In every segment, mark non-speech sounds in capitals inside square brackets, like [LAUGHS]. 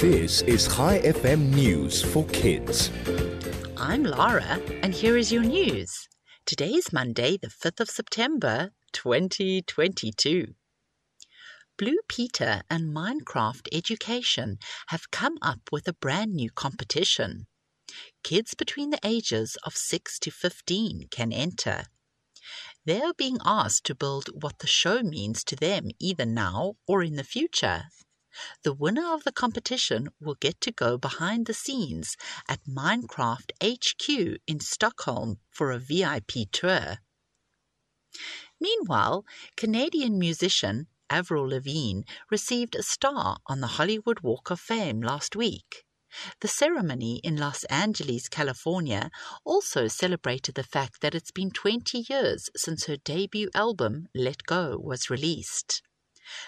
This is ChaiFM News for Kids. I'm Lara, and here is your news. Today is Monday, the 5th of September, 2022. Blue Peter and Minecraft Education have come up with a brand new competition. Kids between the ages of 6 to 15 can enter. They are being asked to build what the show means to them either now or in the future. The winner of the competition will get to go behind the scenes at Minecraft HQ in Stockholm for a VIP tour. Meanwhile, Canadian musician Avril Lavigne received a star on the Hollywood Walk of Fame last week. The ceremony in Los Angeles, California, also celebrated the fact that it's been 20 years since her debut album, Let Go, was released.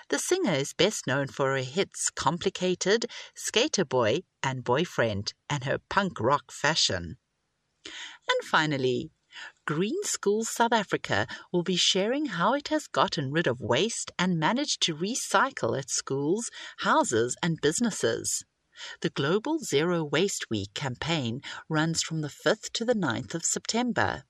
The singer is best known for her hits Complicated, Skater Boy, and Boyfriend, and her punk rock fashion. And finally, Green Schools South Africa will be sharing how it has gotten rid of waste and managed to recycle at schools, houses, and businesses. The Global Zero Waste Week campaign runs from the 5th to the 9th of September.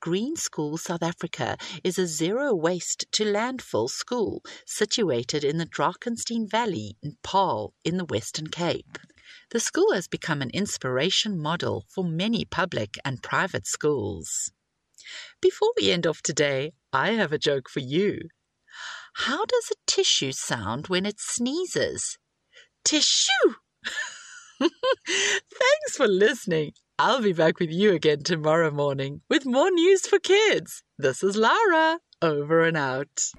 Green School South Africa is a zero waste to landfill school situated in the Drakenstein Valley in Paarl in the Western Cape. The school has become an inspiration model for many public and private schools. Before we end off today, I have a joke for you. How does a tissue sound when it sneezes? Tissue! [LAUGHS] Thanks for listening. I'll be back with you again tomorrow morning with more news for kids. This is Lara, over and out.